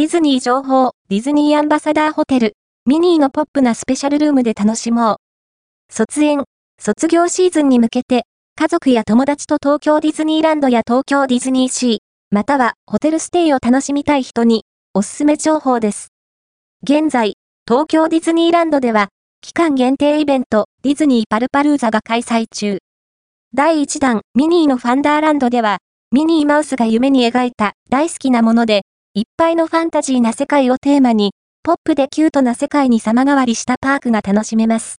ディズニー情報、ディズニーアンバサダーホテル、ミニーのポップなスペシャルルームで楽しもう。卒園、卒業シーズンに向けて、家族や友達と東京ディズニーランドや東京ディズニーシー、またはホテルステイを楽しみたい人に、おすすめ情報です。現在、東京ディズニーランドでは、期間限定イベント、ディズニーパルパルーザが開催中。第1弾、ミニーのファンダーランドでは、ミニーマウスが夢に描いた大好きなもので、いっぱいのファンタジーな世界をテーマに、ポップでキュートな世界に様変わりしたパークが楽しめます。